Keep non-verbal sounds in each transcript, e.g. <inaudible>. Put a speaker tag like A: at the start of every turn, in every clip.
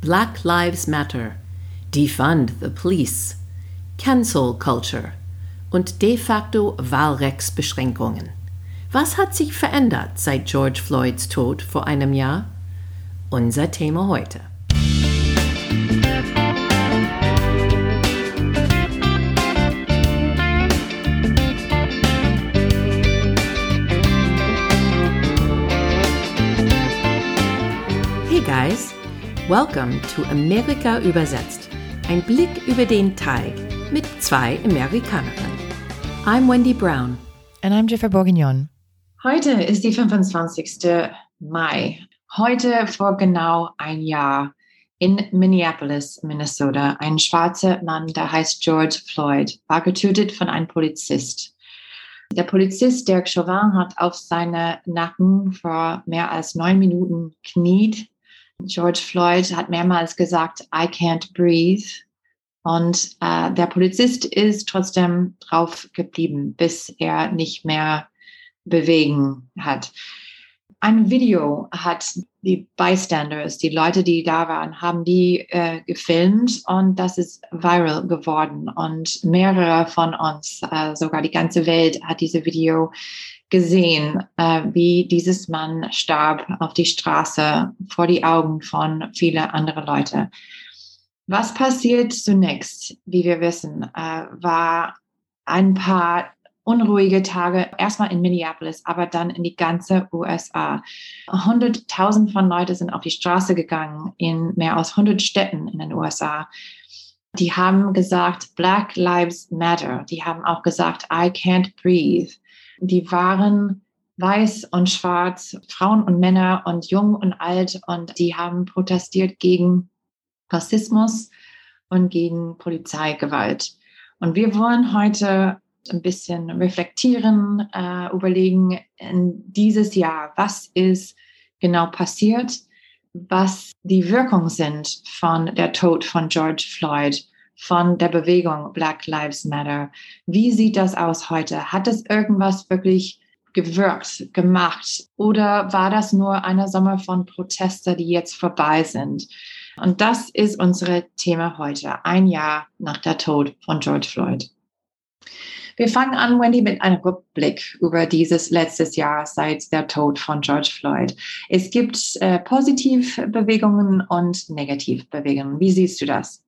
A: Black Lives Matter, Defund the Police, Cancel Culture und de facto Wahlrechtsbeschränkungen. Was hat sich verändert seit George Floyds Tod vor einem Jahr? Unser Thema heute. Welcome to Amerika übersetzt. Ein Blick über den Teig mit zwei Amerikanerinnen. I'm Wendy Brown.
B: And I'm Jennifer Bourguignon.
C: Heute ist die 25. Mai. Heute vor genau ein Jahr in Minneapolis, Minnesota. Ein schwarzer Mann, der heißt George Floyd, war getötet von einem Polizist. Der Polizist Derek Chauvin hat auf seine Nacken vor mehr als neun Minuten kniet. George Floyd hat mehrmals gesagt, I can't breathe. Und äh, der Polizist ist trotzdem drauf geblieben, bis er nicht mehr bewegen hat. Ein Video hat die Bystanders, die Leute, die da waren, haben die äh, gefilmt und das ist viral geworden. Und mehrere von uns, äh, sogar die ganze Welt, hat diese Video gesehen, äh, wie dieses Mann starb auf die Straße vor die Augen von vielen anderen Leuten. Was passiert zunächst, wie wir wissen, äh, war ein paar unruhige Tage, erstmal in Minneapolis, aber dann in die ganze USA. Hunderttausend von Leuten sind auf die Straße gegangen in mehr als 100 Städten in den USA. Die haben gesagt, Black Lives Matter. Die haben auch gesagt, I can't breathe. Die waren weiß und schwarz, Frauen und Männer und jung und alt und die haben protestiert gegen Rassismus und gegen Polizeigewalt. Und wir wollen heute ein bisschen reflektieren, äh, überlegen, in dieses Jahr, was ist genau passiert, was die Wirkungen sind von der Tod von George Floyd, von der Bewegung Black Lives Matter. Wie sieht das aus heute? Hat es irgendwas wirklich gewirkt, gemacht? Oder war das nur eine Sommer von Proteste, die jetzt vorbei sind? Und das ist unser Thema heute, ein Jahr nach der Tod von George Floyd. Wir fangen an, Wendy, mit einem Rückblick über dieses letztes Jahr seit der Tod von George Floyd. Es gibt äh, Positivbewegungen und Negativbewegungen. Wie siehst du das?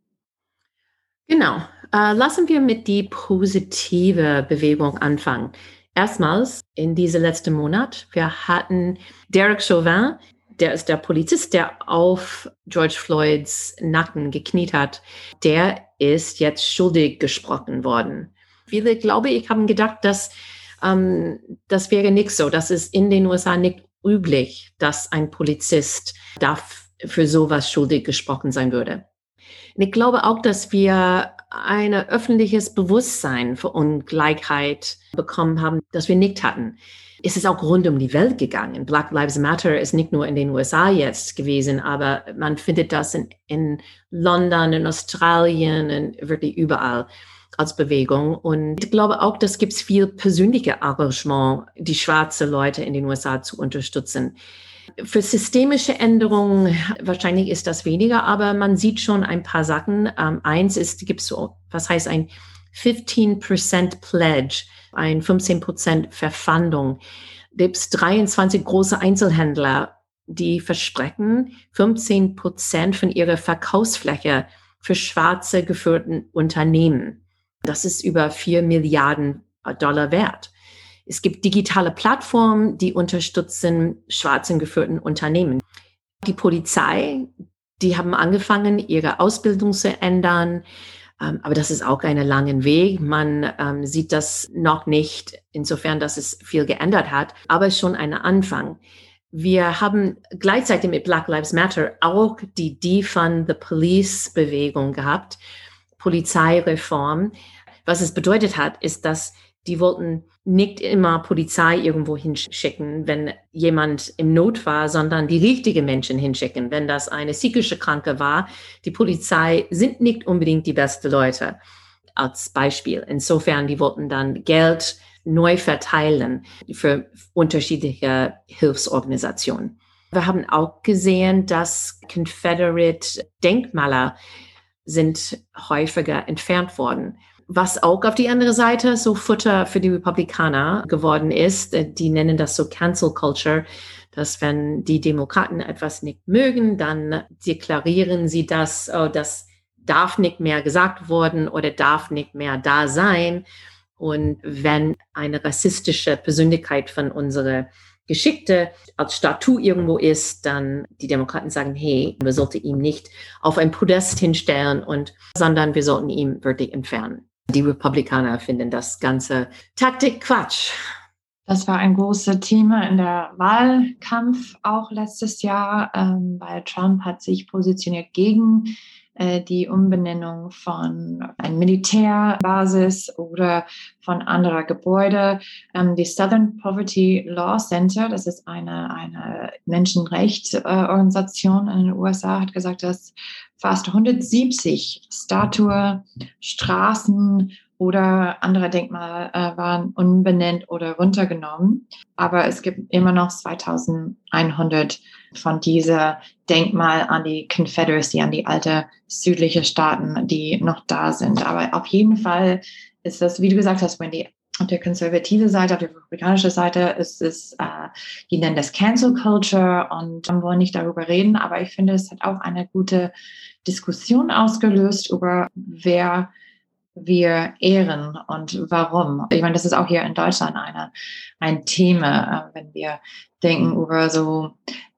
A: Genau. Äh, lassen wir mit die positive Bewegung anfangen. Erstmals in diesem letzten Monat, wir hatten Derek Chauvin, der ist der Polizist, der auf George Floyds Nacken gekniet hat, der ist jetzt schuldig gesprochen worden. Viele, glaube ich, haben gedacht, dass ähm, das wäre nicht so. Das ist in den USA nicht üblich, dass ein Polizist darf für sowas schuldig gesprochen sein würde. Und ich glaube auch, dass wir ein öffentliches Bewusstsein für Ungleichheit bekommen haben, das wir nicht hatten ist es auch rund um die Welt gegangen. Black Lives Matter ist nicht nur in den USA jetzt gewesen, aber man findet das in, in London, in Australien, in wirklich überall als Bewegung. Und ich glaube auch, dass gibt es viel persönliche Engagement, die schwarze Leute in den USA zu unterstützen. Für systemische Änderungen wahrscheinlich ist das weniger, aber man sieht schon ein paar Sachen. Ähm, eins ist, gibt so, was heißt ein 15% Pledge ein 15 Prozent Verfandung. Gibt es 23 große Einzelhändler, die versprechen, 15 Prozent von ihrer Verkaufsfläche für schwarze geführten Unternehmen. Das ist über 4 Milliarden Dollar wert. Es gibt digitale Plattformen, die unterstützen schwarzen geführten Unternehmen. Die Polizei, die haben angefangen, ihre Ausbildung zu ändern. Ähm, aber das ist auch einen langen Weg. Man ähm, sieht das noch nicht, insofern, dass es viel geändert hat, aber schon ein Anfang. Wir haben gleichzeitig mit Black Lives Matter auch die Defund the Police Bewegung gehabt, Polizeireform. Was es bedeutet hat, ist, dass die wollten nicht immer Polizei irgendwo hinschicken, wenn jemand im Not war, sondern die richtigen Menschen hinschicken. Wenn das eine psychische Kranke war, die Polizei sind nicht unbedingt die besten Leute als Beispiel. Insofern, die wollten dann Geld neu verteilen für unterschiedliche Hilfsorganisationen. Wir haben auch gesehen, dass Confederate Denkmaler sind häufiger entfernt worden. Was auch auf die andere Seite so Futter für die Republikaner geworden ist, äh, die nennen das so Cancel Culture, dass wenn die Demokraten etwas nicht mögen, dann deklarieren sie das, oh, das darf nicht mehr gesagt worden oder darf nicht mehr da sein. Und wenn eine rassistische Persönlichkeit von unserer Geschichte als Statue irgendwo ist, dann die Demokraten sagen, hey, wir sollten ihn nicht auf ein Podest hinstellen und, sondern wir sollten ihn wirklich entfernen. Die Republikaner finden das ganze Taktik Quatsch.
C: Das war ein großes Thema in der Wahlkampf auch letztes Jahr, ähm, weil Trump hat sich positioniert gegen die Umbenennung von einer Militärbasis oder von anderer Gebäude. Ähm, die Southern Poverty Law Center, das ist eine, eine Menschenrechtsorganisation in den USA, hat gesagt, dass fast 170 Statuen, Straßen oder andere Denkmale äh, waren unbenannt oder runtergenommen. Aber es gibt immer noch 2100 von dieser Denkmal an die Confederacy, an die alte südliche Staaten, die noch da sind. Aber auf jeden Fall ist das, wie du gesagt hast, Wendy, auf der konservative Seite, auf der republikanischen Seite ist es, äh, die nennen das Cancel Culture und wollen nicht darüber reden, aber ich finde, es hat auch eine gute Diskussion ausgelöst über wer wir ehren und warum. Ich meine, das ist auch hier in Deutschland eine, ein Thema, äh, wenn wir denken über so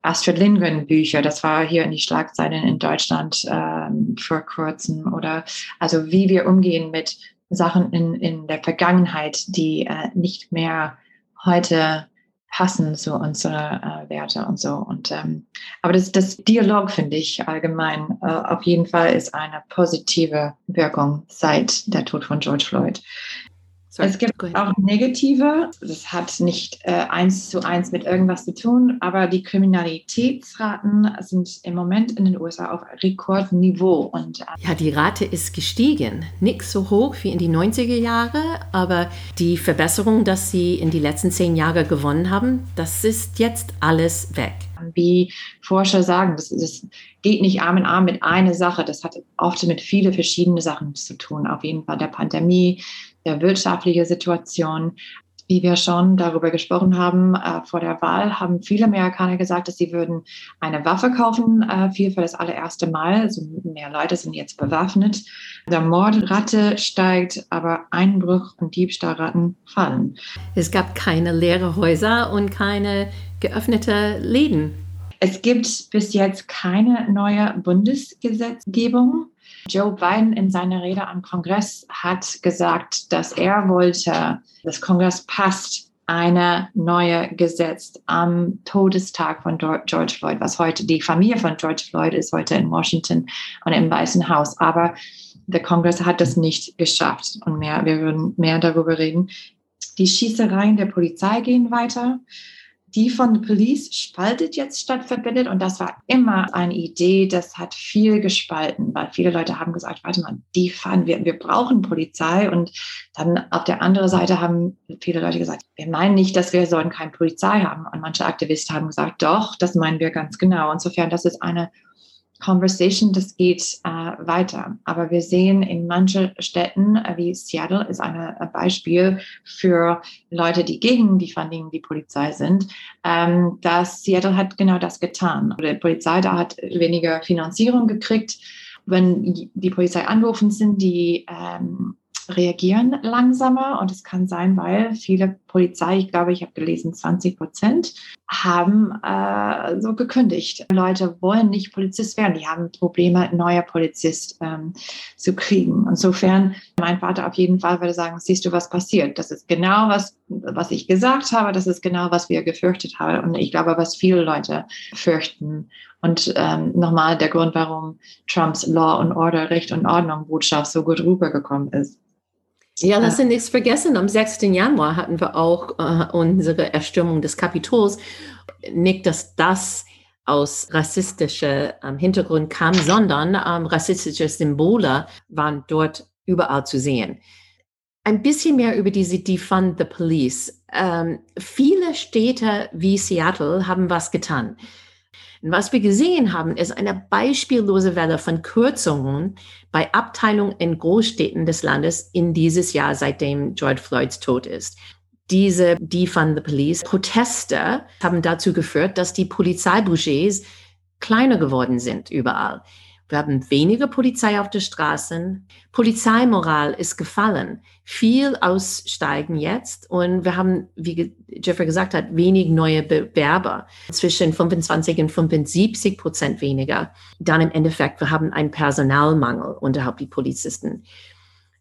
C: Astrid Lindgren Bücher. Das war hier in die Schlagzeilen in Deutschland ähm, vor kurzem. Oder also wie wir umgehen mit Sachen in, in der Vergangenheit, die äh, nicht mehr heute passen zu unsere äh, Werte und so. Und ähm, aber das, das Dialog finde ich allgemein äh, auf jeden Fall ist eine positive Wirkung seit der Tod von George Floyd. Sorry. Es gibt auch negative. Das hat nicht äh, eins zu eins mit irgendwas zu tun, aber die Kriminalitätsraten sind im Moment in den USA auf Rekordniveau. Und,
A: äh ja, die Rate ist gestiegen. Nicht so hoch wie in die 90er Jahre, aber die Verbesserung, dass sie in die letzten zehn Jahre gewonnen haben, das ist jetzt alles weg.
C: Wie Forscher sagen, das, das geht nicht Arm in Arm mit einer Sache. Das hat oft mit vielen verschiedenen Sachen zu tun. Auf jeden Fall der Pandemie, der wirtschaftliche Situation. Wie wir schon darüber gesprochen haben, äh, vor der Wahl haben viele Amerikaner gesagt, dass sie würden eine Waffe kaufen, äh, viel für das allererste Mal. Also mehr Leute sind jetzt bewaffnet. Der Mordrate steigt, aber Einbruch und Diebstahlraten fallen.
A: Es gab keine leere Häuser und keine geöffnete Läden.
C: Es gibt bis jetzt keine neue Bundesgesetzgebung Joe Biden in seiner Rede am Kongress hat gesagt, dass er wollte, das Kongress passt eine neue Gesetz am Todestag von George Floyd, was heute die Familie von George Floyd ist, heute in Washington und im Weißen Haus. Aber der Kongress hat das nicht geschafft. Und mehr, wir würden mehr darüber reden. Die Schießereien der Polizei gehen weiter die von Police spaltet jetzt statt verbindet. Und das war immer eine Idee, das hat viel gespalten, weil viele Leute haben gesagt, warte mal, die fahren, wir, wir brauchen Polizei. Und dann auf der anderen Seite haben viele Leute gesagt, wir meinen nicht, dass wir sollen keine Polizei haben. Und manche Aktivisten haben gesagt, doch, das meinen wir ganz genau. Insofern, das ist eine Conversation, das geht äh, weiter. Aber wir sehen in manchen Städten äh, wie Seattle ist ein äh, Beispiel für Leute, die gegen die Funding, die Polizei sind, ähm, dass Seattle hat genau das getan. Die Polizei da hat weniger Finanzierung gekriegt. Wenn die Polizei anrufen, sind die ähm, reagieren langsamer und es kann sein, weil viele Polizei, ich glaube, ich habe gelesen, 20 Prozent haben äh, so gekündigt. Leute wollen nicht Polizist werden, die haben Probleme, neuer Polizist ähm, zu kriegen. Insofern, mein Vater auf jeden Fall würde sagen, siehst du, was passiert? Das ist genau was, was ich gesagt habe, das ist genau, was wir gefürchtet haben und ich glaube, was viele Leute fürchten. Und ähm, nochmal der Grund, warum Trumps Law und Order, Recht und Ordnung Botschaft so gut rübergekommen ist.
A: Ja, lass uns nichts vergessen. Am 6. Januar hatten wir auch äh, unsere Erstürmung des Kapitols. Nicht, dass das aus rassistischer ähm, Hintergrund kam, sondern ähm, rassistische Symbole waren dort überall zu sehen. Ein bisschen mehr über diese Defund the Police. Ähm, viele Städte wie Seattle haben was getan. Was wir gesehen haben, ist eine beispiellose Welle von Kürzungen bei Abteilungen in Großstädten des Landes in dieses Jahr, seitdem George Floyds Tod ist. Diese Defund the Police Proteste haben dazu geführt, dass die Polizeibudgets kleiner geworden sind überall. Wir haben weniger Polizei auf den Straßen. Polizeimoral ist gefallen. Viel aussteigen jetzt. Und wir haben, wie Jeffrey gesagt hat, wenig neue Bewerber. Zwischen 25 und 75 Prozent weniger. Dann im Endeffekt, wir haben einen Personalmangel unterhalb die Polizisten.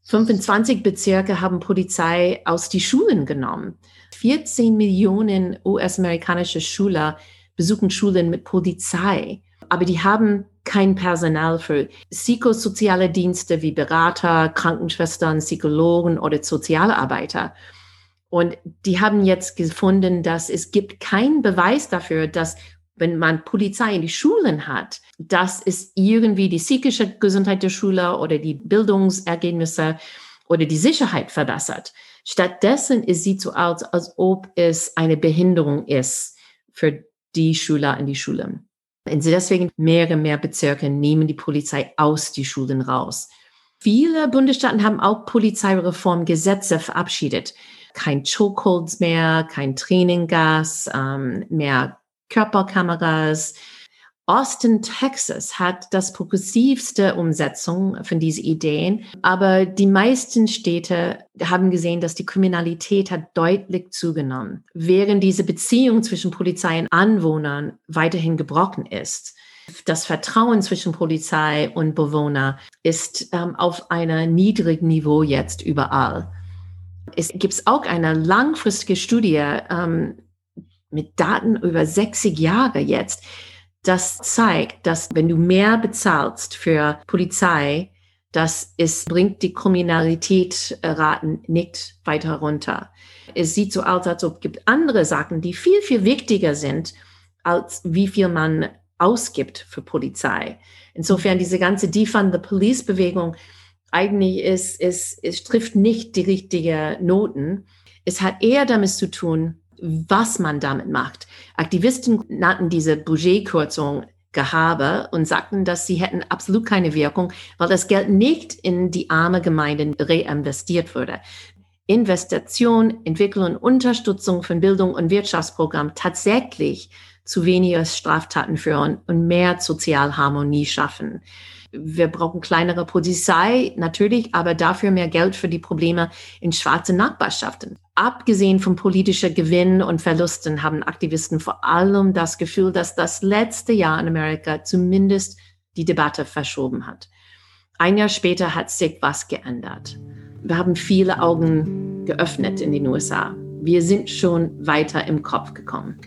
A: 25 Bezirke haben Polizei aus die Schulen genommen. 14 Millionen US-amerikanische Schüler besuchen Schulen mit Polizei. Aber die haben kein Personal für psychosoziale Dienste wie Berater, Krankenschwestern, Psychologen oder Sozialarbeiter. Und die haben jetzt gefunden, dass es gibt keinen Beweis dafür, dass wenn man Polizei in die Schulen hat, dass es irgendwie die psychische Gesundheit der Schüler oder die Bildungsergebnisse oder die Sicherheit verbessert. Stattdessen es sieht so aus, als ob es eine Behinderung ist für die Schüler in die Schulen. Und deswegen mehrere mehr Bezirke nehmen die Polizei aus die Schulen raus. Viele Bundesstaaten haben auch Polizeireformgesetze verabschiedet. Kein Chokeholds mehr, kein Traininggas, ähm, mehr Körperkameras, Austin, Texas hat das progressivste Umsetzung von diesen Ideen, aber die meisten Städte haben gesehen, dass die Kriminalität hat deutlich zugenommen, während diese Beziehung zwischen Polizei und Anwohnern weiterhin gebrochen ist. Das Vertrauen zwischen Polizei und Bewohner ist ähm, auf einem niedrigen Niveau jetzt überall. Es gibt auch eine langfristige Studie ähm, mit Daten über 60 Jahre jetzt, das zeigt, dass wenn du mehr bezahlst für Polizei, das ist, bringt die Kriminalitätsraten nicht weiter runter. Es sieht so aus, als ob es gibt andere Sachen, die viel, viel wichtiger sind, als wie viel man ausgibt für Polizei. Insofern diese ganze Defund the Police Bewegung eigentlich ist, ist, es trifft nicht die richtige Noten. Es hat eher damit zu tun, was man damit macht. Aktivisten nannten diese Budgetkürzung Gehabe und sagten, dass sie hätten absolut keine Wirkung, weil das Geld nicht in die arme Gemeinden reinvestiert würde. Investition, Entwicklung und Unterstützung von Bildung und Wirtschaftsprogramm tatsächlich zu weniger Straftaten führen und mehr Sozialharmonie schaffen wir brauchen kleinere Polizei, natürlich, aber dafür mehr Geld für die Probleme in schwarzen Nachbarschaften. Abgesehen von politischer Gewinn und Verlusten haben Aktivisten vor allem das Gefühl, dass das letzte Jahr in Amerika zumindest die Debatte verschoben hat. Ein Jahr später hat sich was geändert. Wir haben viele Augen geöffnet in den USA. Wir sind schon weiter im Kopf gekommen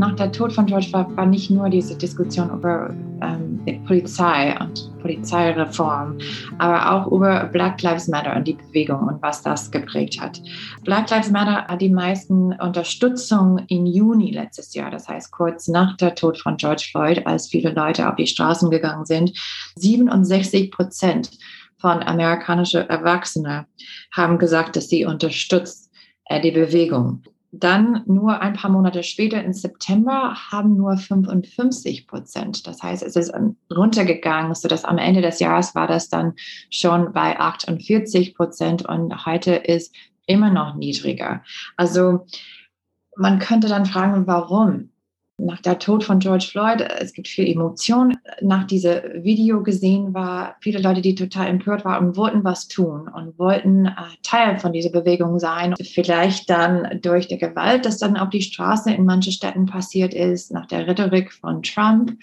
C: nach der Tod von George Floyd war nicht nur diese Diskussion über ähm, die Polizei und Polizeireform, aber auch über Black Lives Matter und die Bewegung und was das geprägt hat. Black Lives Matter hat die meisten Unterstützung im Juni letztes Jahr, das heißt kurz nach der Tod von George Floyd, als viele Leute auf die Straßen gegangen sind. 67 Prozent von amerikanischen Erwachsenen haben gesagt, dass sie unterstützt äh, die Bewegung. Dann nur ein paar Monate später, im September, haben nur 55 Prozent. Das heißt, es ist runtergegangen, sodass am Ende des Jahres war das dann schon bei 48 Prozent und heute ist immer noch niedriger. Also man könnte dann fragen, warum? Nach der Tod von George Floyd, es gibt viel Emotion. Nach diesem Video gesehen war, viele Leute, die total empört waren und wollten was tun und wollten äh, Teil von dieser Bewegung sein. Vielleicht dann durch die Gewalt, das dann auf die Straße in manchen Städten passiert ist, nach der Rhetorik von Trump,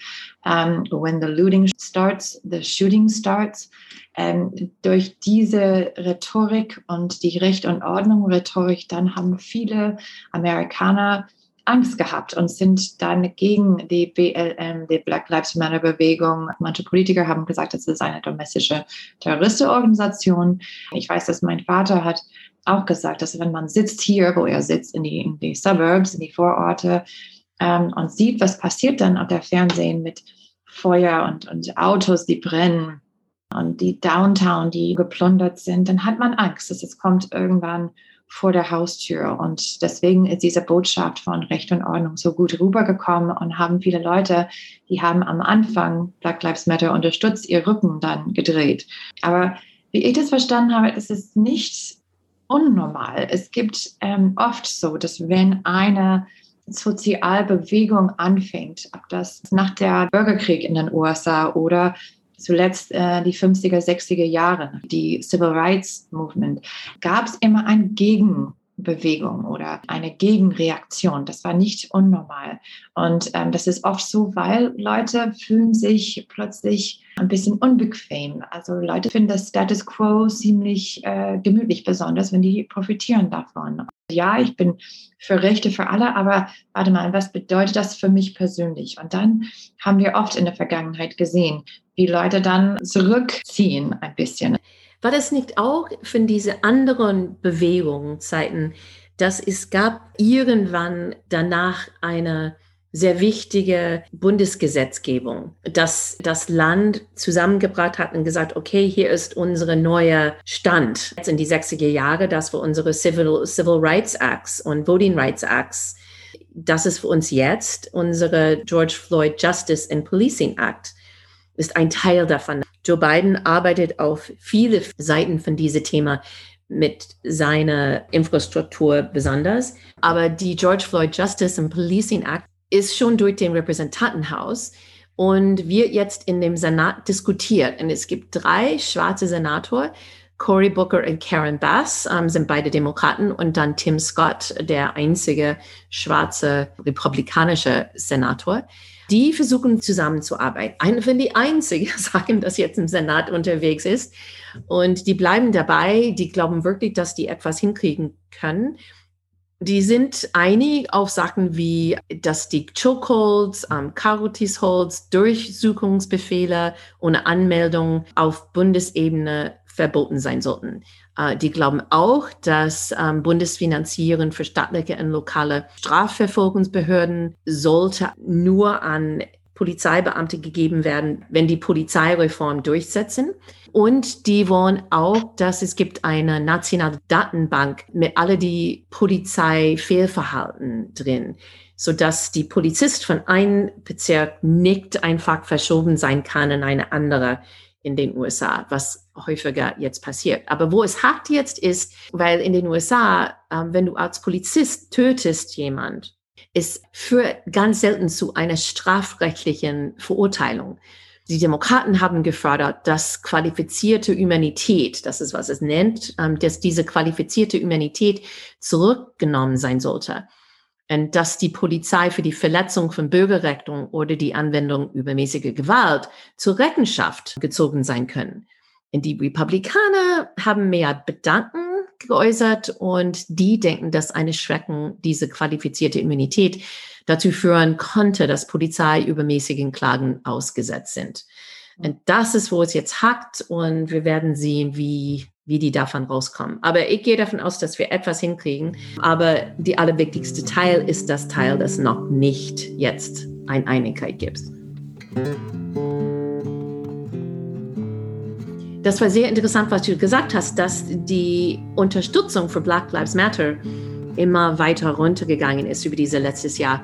C: um, when the looting starts, the shooting starts. Um, durch diese Rhetorik und die Recht und Ordnung Rhetorik, dann haben viele Amerikaner Angst gehabt und sind dann gegen die BLM, die Black Lives Matter Bewegung. Manche Politiker haben gesagt, das ist eine domestische Terroristenorganisation. Ich weiß, dass mein Vater hat auch gesagt, dass wenn man sitzt hier, wo er sitzt, in die, in die Suburbs, in die Vororte ähm, und sieht, was passiert dann auf der Fernsehen mit Feuer und, und Autos, die brennen und die Downtown, die geplündert sind, dann hat man Angst, dass es kommt irgendwann vor der Haustür. Und deswegen ist diese Botschaft von Recht und Ordnung so gut rübergekommen und haben viele Leute, die haben am Anfang Black Lives Matter unterstützt, ihr Rücken dann gedreht. Aber wie ich das verstanden habe, ist es nicht unnormal. Es gibt ähm, oft so, dass wenn eine Sozialbewegung anfängt, ob das nach der Bürgerkrieg in den USA oder zuletzt äh, die 50er, 60er Jahre, die Civil Rights Movement, gab es immer ein Gegen Bewegung oder eine Gegenreaktion. Das war nicht unnormal. Und ähm, das ist oft so, weil Leute fühlen sich plötzlich ein bisschen unbequem. Also Leute finden das Status quo ziemlich äh, gemütlich, besonders wenn die profitieren davon. Ja, ich bin für Rechte für alle, aber warte mal, was bedeutet das für mich persönlich? Und dann haben wir oft in der Vergangenheit gesehen, wie Leute dann zurückziehen ein bisschen.
A: War das nicht auch von diese anderen Bewegungen Zeiten, dass es gab irgendwann danach eine sehr wichtige Bundesgesetzgebung, dass das Land zusammengebracht hat und gesagt, okay, hier ist unsere neue Stand. Jetzt in die 60er Jahre, das war unsere Civil, Civil Rights Acts und Voting Rights Acts. Das ist für uns jetzt unsere George Floyd Justice and Policing Act ist ein Teil davon. Joe Biden arbeitet auf viele Seiten von diesem Thema mit seiner Infrastruktur besonders. Aber die George Floyd Justice and Policing Act ist schon durch den Repräsentantenhaus und wird jetzt in dem Senat diskutiert. Und es gibt drei schwarze Senatoren, Cory Booker und Karen Bass ähm, sind beide Demokraten und dann Tim Scott, der einzige schwarze republikanische Senator. Die versuchen zusammenzuarbeiten. Eine von die einzigen <laughs> sagen, dass jetzt im Senat unterwegs ist. Und die bleiben dabei. Die glauben wirklich, dass die etwas hinkriegen können. Die sind einig auf Sachen wie, dass die Chokeholds, ähm, Karotisholds, Durchsuchungsbefehle ohne Anmeldung auf Bundesebene verboten sein sollten. Äh, die glauben auch, dass ähm, Bundesfinanzieren für staatliche und lokale Strafverfolgungsbehörden sollte nur an Polizeibeamte gegeben werden, wenn die Polizeireform durchsetzen. Und die wollen auch, dass es gibt eine nationale Datenbank mit alle die Polizeifehlverhalten drin, so dass die Polizist von einem Bezirk nicht einfach verschoben sein kann in eine andere in den USA, was häufiger jetzt passiert. Aber wo es hakt jetzt ist, weil in den USA, äh, wenn du als Polizist tötest jemand, es führt ganz selten zu einer strafrechtlichen Verurteilung. Die Demokraten haben gefordert, dass qualifizierte Humanität, das ist, was es nennt, ähm, dass diese qualifizierte Humanität zurückgenommen sein sollte und dass die Polizei für die Verletzung von Bürgerrechten oder die Anwendung übermäßiger Gewalt zur Rechenschaft gezogen sein können. Und die Republikaner haben mehr Bedanken geäußert und die denken, dass eine Schrecken diese qualifizierte Immunität dazu führen konnte, dass Polizei übermäßigen Klagen ausgesetzt sind. Und das ist, wo es jetzt hackt und wir werden sehen, wie wie die davon rauskommen. Aber ich gehe davon aus, dass wir etwas hinkriegen. Aber die allerwichtigste Teil ist das Teil, das noch nicht jetzt eine Einigkeit gibt. Das war sehr interessant, was du gesagt hast, dass die Unterstützung für Black Lives Matter immer weiter runtergegangen ist über dieses letztes Jahr.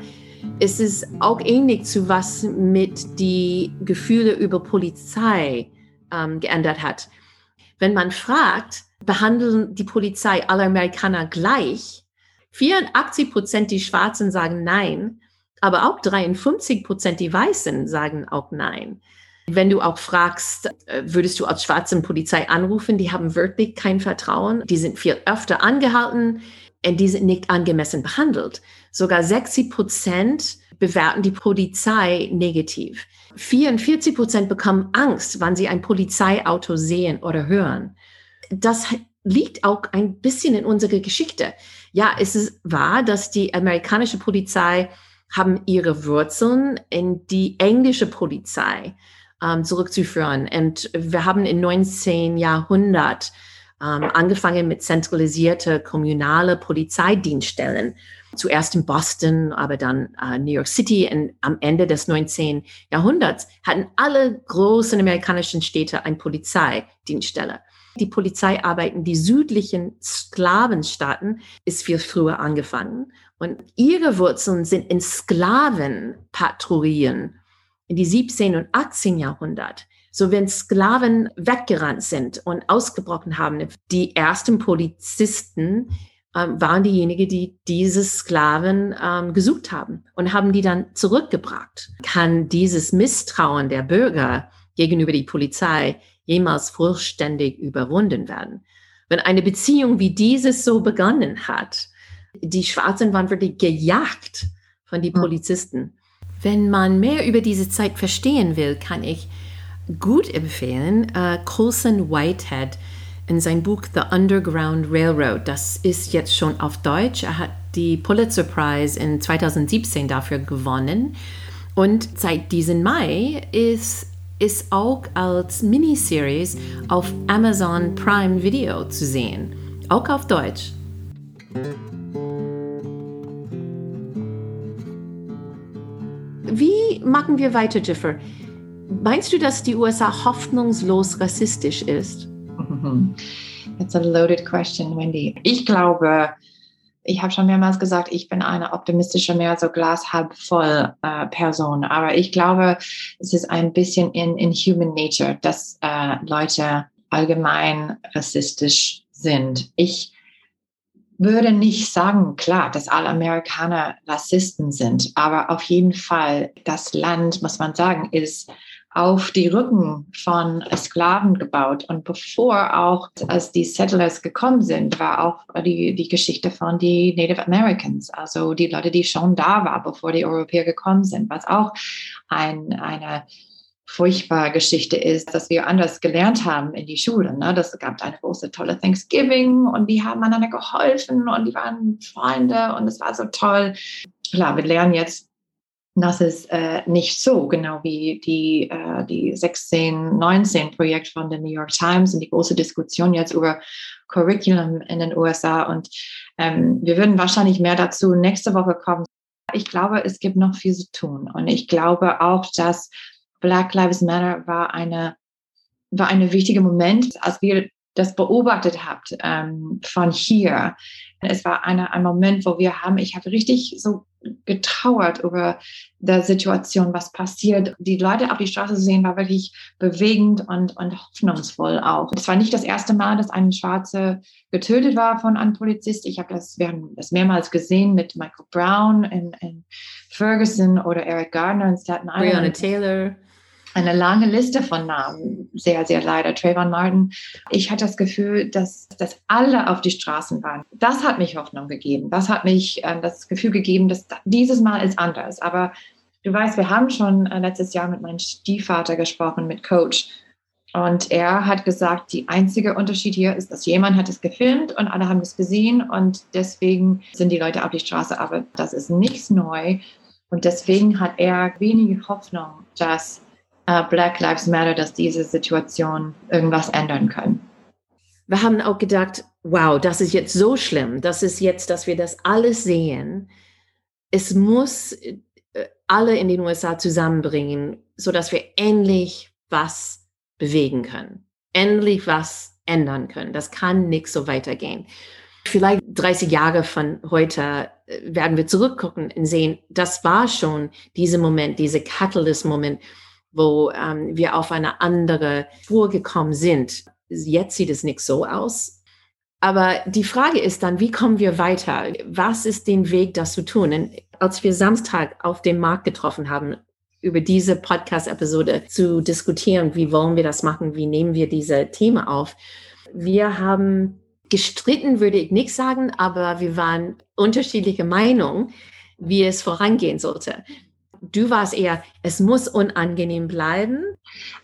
A: Es ist auch ähnlich zu was mit die Gefühle über Polizei ähm, geändert hat wenn man fragt, behandeln die Polizei alle Amerikaner gleich? 84 Prozent die Schwarzen sagen nein, aber auch 53 Prozent die Weißen sagen auch nein. Wenn du auch fragst, äh, würdest du als schwarzen Polizei anrufen, die haben wirklich kein Vertrauen, die sind viel öfter angehalten und die sind nicht angemessen behandelt. Sogar 60 Prozent bewerten die Polizei negativ. 44 Prozent bekommen Angst, wann sie ein Polizeiauto sehen oder hören. Das liegt auch ein bisschen in unserer Geschichte. Ja, es ist wahr, dass die amerikanische Polizei haben ihre Wurzeln in die englische Polizei ähm, zurückzuführen. Und wir haben im 19. Jahrhundert ähm, angefangen mit zentralisierte kommunale Polizeidienststellen zuerst in Boston, aber dann äh, New York City. Und am Ende des 19. Jahrhunderts hatten alle großen amerikanischen Städte eine Polizeidienststelle. Die Polizeiarbeit in die südlichen Sklavenstaaten ist viel früher angefangen. Und ihre Wurzeln sind in Sklavenpatrouillen in die 17. und 18. Jahrhundert. So wenn Sklaven weggerannt sind und ausgebrochen haben, die ersten Polizisten ähm, waren diejenigen, die diese Sklaven ähm, gesucht haben und haben die dann zurückgebracht. Kann dieses Misstrauen der Bürger gegenüber die Polizei jemals vollständig überwunden werden? Wenn eine Beziehung wie dieses so begonnen hat, die Schwarzen waren wirklich gejagt von den Polizisten. Wenn man mehr über diese Zeit verstehen will, kann ich gut empfehlen uh, Colson Whitehead in sein Buch The Underground Railroad. Das ist jetzt schon auf Deutsch. Er hat die Pulitzer Prize in 2017 dafür gewonnen. Und seit diesem Mai ist ist auch als Miniseries auf Amazon Prime Video zu sehen, auch auf Deutsch. Wie machen wir weiter, Jiffer? Meinst du, dass die USA hoffnungslos rassistisch ist? <laughs>
C: That's a loaded question, Wendy. Ich glaube, ich habe schon mehrmals gesagt, ich bin eine optimistische, mehr so Glas halb voll äh, Person. Aber ich glaube, es ist ein bisschen in, in Human Nature, dass äh, Leute allgemein rassistisch sind. Ich würde nicht sagen, klar, dass alle Amerikaner Rassisten sind, aber auf jeden Fall das Land, muss man sagen, ist auf die Rücken von Sklaven gebaut. Und bevor auch, als die Settlers gekommen sind, war auch die, die Geschichte von die Native Americans, also die Leute, die schon da waren, bevor die Europäer gekommen sind, was auch ein, eine furchtbare Geschichte ist, dass wir anders gelernt haben in die Schule. Ne? Das gab eine große, tolle Thanksgiving und die haben einander geholfen und die waren Freunde und es war so toll. Klar, wir lernen jetzt das ist äh, nicht so, genau wie die, äh, die 16, 19 Projekt von der New York Times und die große Diskussion jetzt über Curriculum in den USA. Und ähm, wir würden wahrscheinlich mehr dazu nächste Woche kommen. Ich glaube, es gibt noch viel zu tun. Und ich glaube auch, dass Black Lives Matter war eine, war eine wichtige Moment, als wir das beobachtet habt ähm, von hier. Es war eine, ein Moment, wo wir haben, ich habe richtig so getrauert über der Situation, was passiert. Die Leute auf die Straße zu sehen, war wirklich bewegend und, und hoffnungsvoll auch. Es war nicht das erste Mal, dass ein Schwarze getötet war von einem Polizist. Ich habe das, wir haben das mehrmals gesehen mit Michael Brown in, in Ferguson oder Eric Gardner in Staten Island.
A: Breonna Taylor
C: eine lange Liste von Namen, sehr, sehr leider. Trayvon Martin. Ich hatte das Gefühl, dass, dass alle auf die Straßen waren. Das hat mich Hoffnung gegeben. Das hat mich äh, das Gefühl gegeben, dass dieses Mal ist anders. Aber du weißt, wir haben schon äh, letztes Jahr mit meinem Stiefvater gesprochen, mit Coach. Und er hat gesagt, die einzige Unterschied hier ist, dass jemand hat es gefilmt und alle haben es gesehen und deswegen sind die Leute auf die Straße. Aber das ist nichts neu. Und deswegen hat er wenige Hoffnung, dass uh, Black Lives Matter, dass diese Situation irgendwas ändern können.
A: Wir haben auch gedacht, wow, das ist jetzt so schlimm, das ist jetzt, dass wir das alles sehen. Es muss äh, alle in den USA zusammenbringen, sodass wir endlich was bewegen können, endlich was ändern können. Das kann nicht so weitergehen. Vielleicht 30 Jahre von heute äh, werden wir zurückgucken und sehen, das war schon dieser Moment, dieser Catalyst-Moment, wo ähm, wir auf eine andere Spur gekommen sind. Jetzt sieht es nicht so aus. Aber die Frage ist dann, wie kommen wir weiter? Was ist den Weg, das zu tun? Und als wir Samstag auf dem Markt getroffen haben, über diese Podcast-Episode zu diskutieren, wie wollen wir das machen, wie nehmen wir diese Themen auf, wir haben gestritten, würde ich nicht sagen, aber wir waren unterschiedliche Meinungen, wie es vorangehen sollte du warst eher, es muss unangenehm bleiben?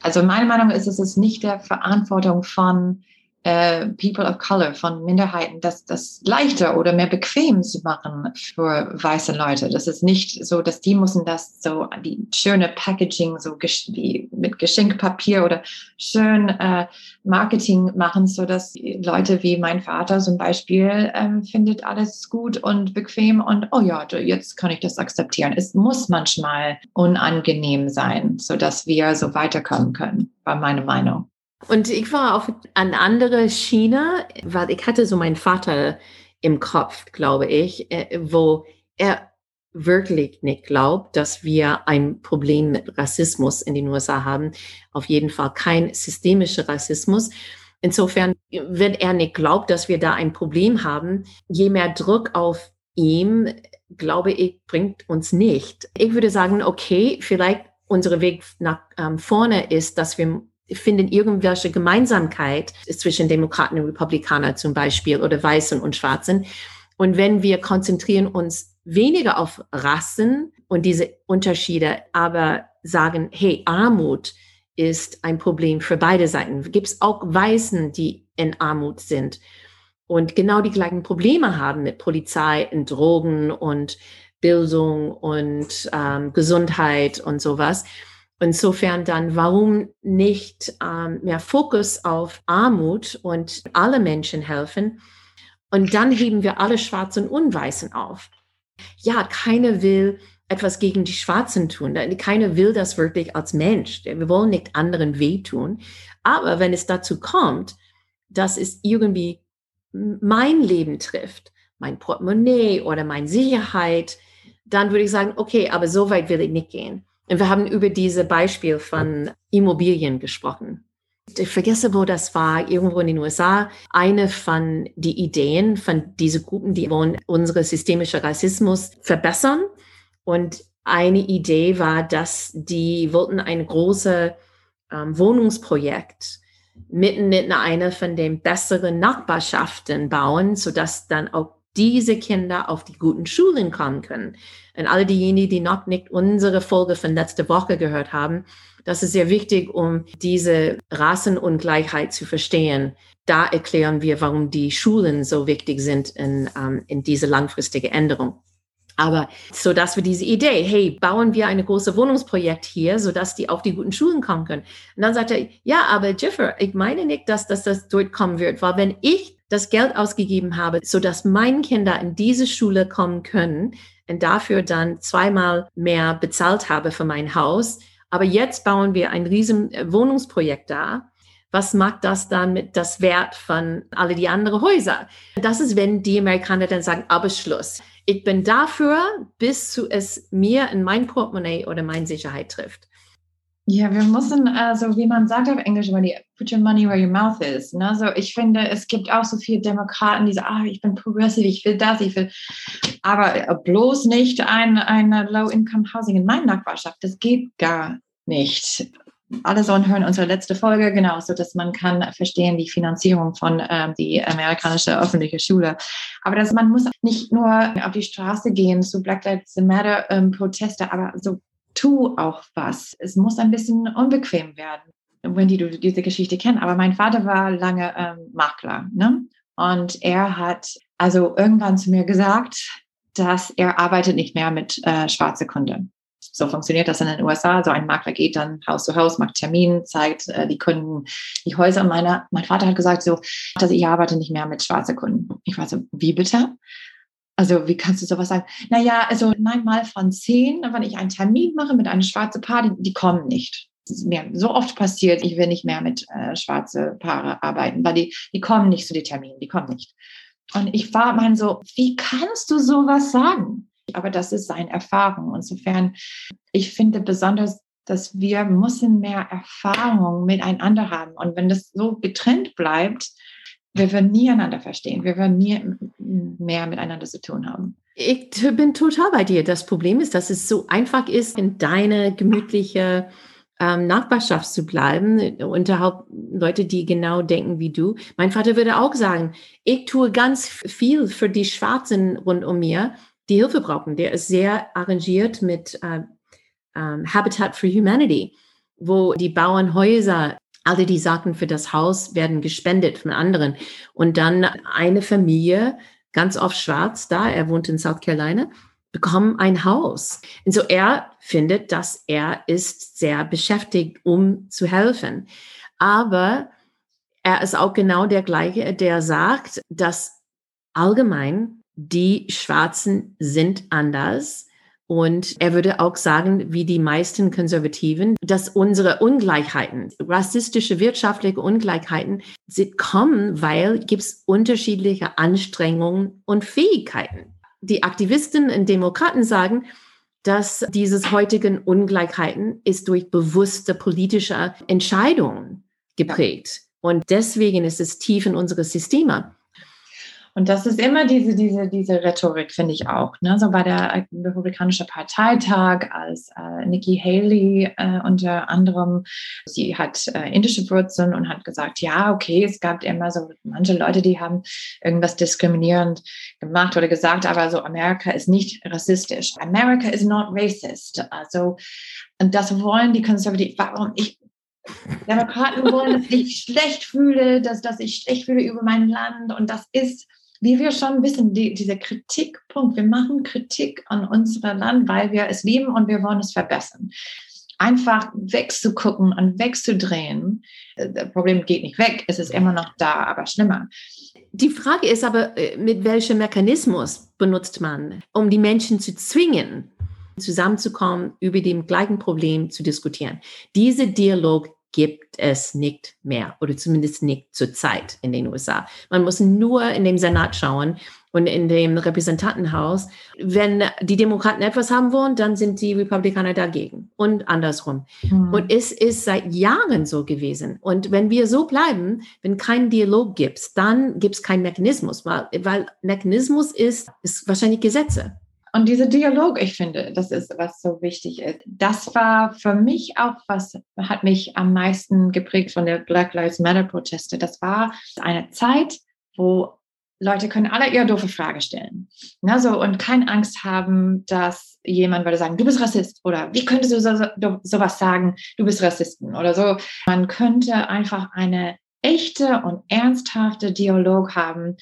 C: Also meine Meinung ist, es ist nicht der Verantwortung von äh, People of Color, von Minderheiten, das, das leichter oder mehr bequem zu machen für weiße Leute. Das ist nicht so, dass die müssen das so, die schöne Packaging, so wie mit Geschenkpapier oder schön äh, Marketing machen, so dass Leute wie mein Vater zum Beispiel ähm, findet alles gut und bequem und oh ja, jetzt kann ich das akzeptieren. Es muss manchmal unangenehm sein, so dass wir so weiterkommen können, war meine Meinung.
A: Und ich war auf eine andere Schiene, weil ich hatte so meinen Vater im Kopf, glaube ich, äh, wo er wirklich nicht glaubt, dass wir ein Problem mit Rassismus in den USA haben. Auf jeden Fall kein systemischer Rassismus. Insofern, wenn er nicht glaubt, dass wir da ein Problem haben, je mehr Druck auf ihm, glaube ich, bringt uns nicht. Ich würde sagen, okay, vielleicht unser Weg nach ähm, vorne ist, dass wir finden irgendwelche Gemeinsamkeit zwischen Demokraten und Republikanern zum Beispiel oder Weißen und Schwarzen. Und wenn wir konzentrieren uns weniger auf Rassen und diese Unterschiede, aber sagen, hey, Armut ist ein Problem für beide Seiten. Gibt es auch Weißen, die in Armut sind und genau die gleichen Probleme haben mit Polizei und Drogen und Bildung und ähm, Gesundheit und sowas. Insofern dann, warum nicht ähm, mehr Fokus auf Armut und alle Menschen helfen? Und dann heben wir alle Schwarzen und Weißen auf. Ja, keiner will etwas gegen die Schwarzen tun. Keiner will das wirklich als Mensch. Wir wollen nicht anderen wehtun. Aber wenn es dazu kommt, dass es irgendwie mein Leben trifft, mein Portemonnaie oder meine Sicherheit, dann würde ich sagen, okay, aber so weit will ich nicht gehen. Wir haben über diese Beispiel von Immobilien gesprochen. Ich vergesse, wo das war, irgendwo in den USA. Eine von die Ideen von diesen Gruppen, die wollen unsere systemische Rassismus verbessern. Und eine Idee war, dass die wollten ein großes ähm, Wohnungsprojekt mitten in einer von den besseren Nachbarschaften bauen, sodass dann auch diese Kinder auf die guten Schulen kommen können. Und alle diejenigen, die noch nicht unsere Folge von letzter Woche gehört haben, das ist sehr wichtig, um diese Rassenungleichheit zu verstehen. Da erklären wir, warum die Schulen so wichtig sind in, um, in diese langfristige Änderung. Aber so dass wir diese Idee, hey, bauen wir eine große Wohnungsprojekt hier, so dass die auf die guten Schulen kommen können. Und dann sagt er, ja, aber Jiffer, ich meine nicht, dass, dass das dort kommen wird, weil wenn ich das Geld ausgegeben habe, so dass meine Kinder in diese Schule kommen können und dafür dann zweimal mehr bezahlt habe für mein Haus. Aber jetzt bauen wir ein riesen äh, Wohnungsprojekt da. Was macht das dann mit das Wert von alle die anderen Häuser? Das ist, wenn die Amerikaner dann sagen, aber Schluss. Ich bin dafür, bis zu es mir in mein Portemonnaie oder meine Sicherheit trifft.
C: Ja, wir müssen, also wie man sagt auf Englisch, put your money where your mouth is. Ne? So, ich finde, es gibt auch so viele Demokraten, die sagen, ah, ich bin progressive, ich will das, ich will, aber bloß nicht ein, eine Low-Income-Housing in meiner Nachbarschaft. Das geht gar nicht. Alle sollen hören unsere letzte Folge, genau, so dass man kann verstehen die Finanzierung von ähm, die amerikanische öffentliche Schule. Aber dass man muss nicht nur auf die Straße gehen zu Black Lives Matter ähm, Proteste, aber so tu auch was. Es muss ein bisschen unbequem werden. Wendy, du diese Geschichte kennst, aber mein Vater war lange ähm, Makler, ne? Und er hat also irgendwann zu mir gesagt, dass er arbeitet nicht mehr mit äh, schwarze Kunden. So funktioniert das in den USA. So ein Makler geht dann Haus zu Haus, macht Termin, zeigt äh, die Kunden die Häuser. Und meine, mein Vater hat gesagt so, dass ich arbeite nicht mehr mit schwarzen Kunden. Ich war so, wie bitte? Also wie kannst du sowas sagen? Naja, also neunmal von zehn, wenn ich einen Termin mache mit einem schwarzen Paar, die, die kommen nicht. Ist mir so oft passiert, ich will nicht mehr mit äh, schwarzen Paare arbeiten, weil die, die kommen nicht zu den Terminen, die kommen nicht. Und ich war mein so, wie kannst du sowas sagen? Aber das ist seine Erfahrung. Insofern, ich finde besonders, dass wir müssen mehr Erfahrung miteinander haben. Und wenn das so getrennt bleibt, wir werden nie einander verstehen. Wir werden nie mehr miteinander zu tun haben.
A: Ich bin total bei dir. Das Problem ist, dass es so einfach ist, in deine gemütliche ähm, Nachbarschaft zu bleiben, unter Leute, die genau denken wie du. Mein Vater würde auch sagen, ich tue ganz viel für die Schwarzen rund um mir, die Hilfe brauchen. Der ist sehr arrangiert mit äh, ähm, Habitat for Humanity, wo die Bauernhäuser alle die Sachen für das Haus werden gespendet von anderen. Und dann eine Familie, ganz oft schwarz da, er wohnt in South Carolina, bekommen ein Haus. Und so er findet, dass er ist sehr beschäftigt, um zu helfen. Aber er ist auch genau der gleiche, der sagt, dass allgemein die Schwarzen sind anders Und er würde auch sagen, wie die meisten Konservativen, dass unsere Ungleichheiten, rassistische, wirtschaftliche Ungleichheiten, sie kommen, weil gibt es unterschiedliche Anstrengungen und Fähigkeiten. Die Aktivisten und Demokraten sagen, dass dieses heutigen Ungleichheiten ist durch bewusste politische Entscheidungen geprägt. Und deswegen ist es tief in unsere Systeme.
C: Und das ist immer diese, diese, diese Rhetorik, finde ich auch. Ne? So bei der Republikanische Parteitag, als äh, Nikki Haley äh, unter anderem, sie hat äh, indische Wurzeln und hat gesagt, ja, okay, es gab immer so manche Leute, die haben irgendwas diskriminierend gemacht oder gesagt, aber so Amerika ist nicht rassistisch. America is not racist. Also, und das wollen die Konservativen, warum ich, Demokraten wollen, dass ich schlecht fühle, dass, dass ich schlecht fühle über mein Land. Und das ist wie wir schon wissen, die, dieser Kritikpunkt, wir machen Kritik an unserem Land, weil wir es lieben und wir wollen es verbessern. Einfach wegzugucken und wegzudrehen, äh, das Problem geht nicht weg, es ist immer noch da, aber schlimmer.
A: Die Frage ist aber, äh, mit welchem Mechanismus benutzt man, um die Menschen zu zwingen, zusammenzukommen, über dem gleichen Problem zu diskutieren. Dieser Dialog gibt es nicht mehr oder zumindest nicht zurzeit in den USA. Man muss nur in dem Senat schauen und in dem Repräsentantenhaus. Wenn die Demokraten etwas haben wollen, dann sind die Republikaner dagegen und andersrum. Mhm. Und es ist seit Jahren so gewesen. Und wenn wir so bleiben, wenn kein Dialog gibt, dann gibt es keinen Mechanismus, weil, weil Mechanismus ist, ist wahrscheinlich Gesetze.
C: Und dieser Dialog, ich finde, das ist, was so wichtig ist. Das war für mich auch, was hat mich am meisten geprägt von der Black Lives Matter Proteste. Das war eine Zeit, wo Leute können alle ihre doofe Frage stellen. Na, so, und keine Angst haben, dass jemand würde sagen, du bist Rassist oder wie könntest du so, so, sowas sagen, du bist Rassisten oder so. Man könnte einfach eine echte und ernsthafte Dialog haben.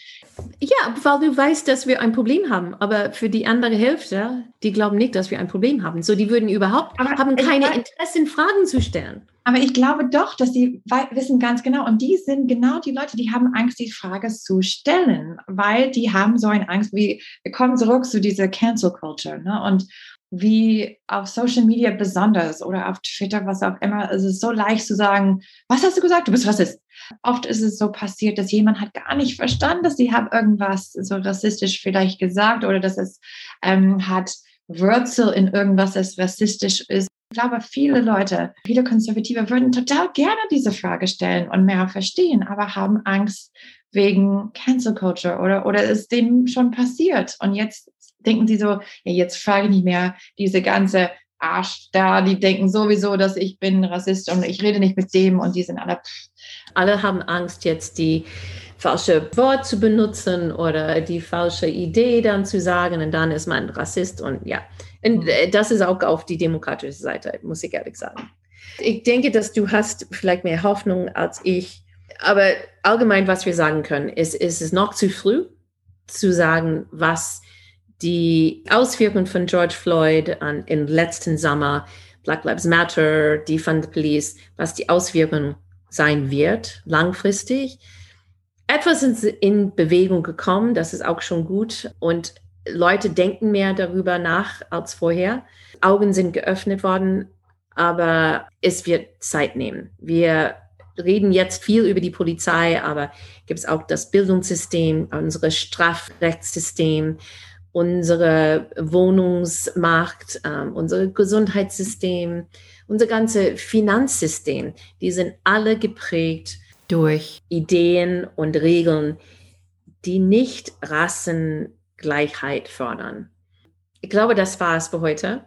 A: Ja, weil du weißt, dass wir ein Problem haben. Aber für die andere Hälfte, die glauben nicht, dass wir ein Problem haben. So, die würden überhaupt aber haben keine weiß, Interesse, Fragen zu stellen.
C: Aber ich glaube doch, dass sie wissen ganz genau. Und die sind genau die Leute, die haben Angst, die Frage zu stellen, weil die haben so eine Angst, wie wir kommen zurück zu dieser Cancel Culture. Ne? Und wie auf Social Media besonders oder auf Twitter, was auch immer. Es ist so leicht zu sagen, was hast du gesagt? Du bist Rassist. Oft ist es so passiert, dass jemand hat gar nicht verstanden, dass sie haben irgendwas so rassistisch vielleicht gesagt oder dass es ähm, hat Wurzel in irgendwas, das rassistisch ist. Ich glaube, viele Leute, viele Konservative würden total gerne diese Frage stellen und mehr verstehen, aber haben Angst wegen Cancel Culture oder, oder ist dem schon passiert. Und jetzt denken sie so, ja, jetzt frage ich nicht mehr diese ganze Arsch da, die denken sowieso, dass ich bin Rassist und ich rede nicht mit dem und die sind alle.
A: Alle haben Angst, jetzt die falsche Wort zu benutzen oder die falsche Idee dann zu sagen und dann ist man Rassist und ja. Und mhm. äh, das ist auch auf die demokratische Seite, muss ich ehrlich sagen. Ich denke, dass du hast vielleicht mehr Hoffnung als ich, aber allgemein, was wir sagen können, ist, ist es noch zu früh zu sagen, was die Auswirkungen von George Floyd an, im letzten Sommer, Black Lives Matter, Defund the Police, was die Auswirkungen sein wird, langfristig. Etwas ist in Bewegung gekommen, das ist auch schon gut. Und Leute denken mehr darüber nach als vorher. Augen sind geöffnet worden, aber es wird Zeit nehmen. Wir reden jetzt viel über die Polizei, aber gibt es auch das Bildungssystem, unser Strafrechtssystem, unsere Wohnungsmarkt, ähm, unser Gesundheitssystem, unser ganzes Finanzsystem, die sind alle geprägt durch Ideen und Regeln, die nicht Rassengleichheit fördern. Ich glaube, das war es für heute.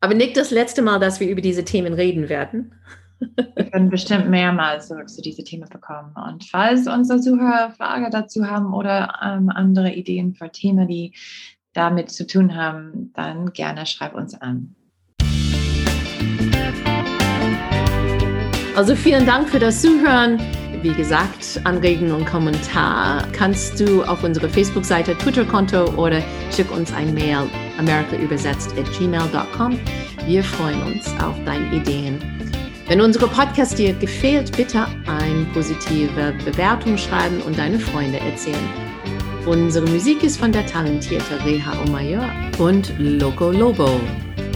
A: Aber nicht das letzte Mal, dass wir über diese Themen reden werden.
C: Wir werden bestimmt mehrmals zurück zu diese Themen bekommen. Und falls unsere Zuhörer Fragen dazu haben oder ähm, andere Ideen für Themen, die damit zu tun haben, dann gerne schreib uns an.
A: Also vielen Dank für das Zuhören. Wie gesagt, Anregungen und Kommentar kannst du auf unsere Facebook-Seite, Twitter-Konto oder schick uns ein Mail americaübersetzt at gmail.com. Wir freuen uns auf deine Ideen wenn unsere Podcast dir gefällt, bitte eine positive Bewertung schreiben und deine Freunde erzählen. Unsere Musik ist von der talentierten Reha Omayor und Loco Lobo.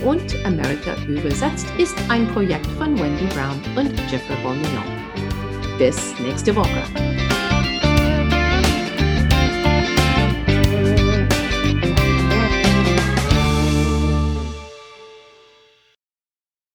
A: Und America übersetzt ist ein Projekt von Wendy Brown und Jeffrey Bourguignon. Bis nächste Woche.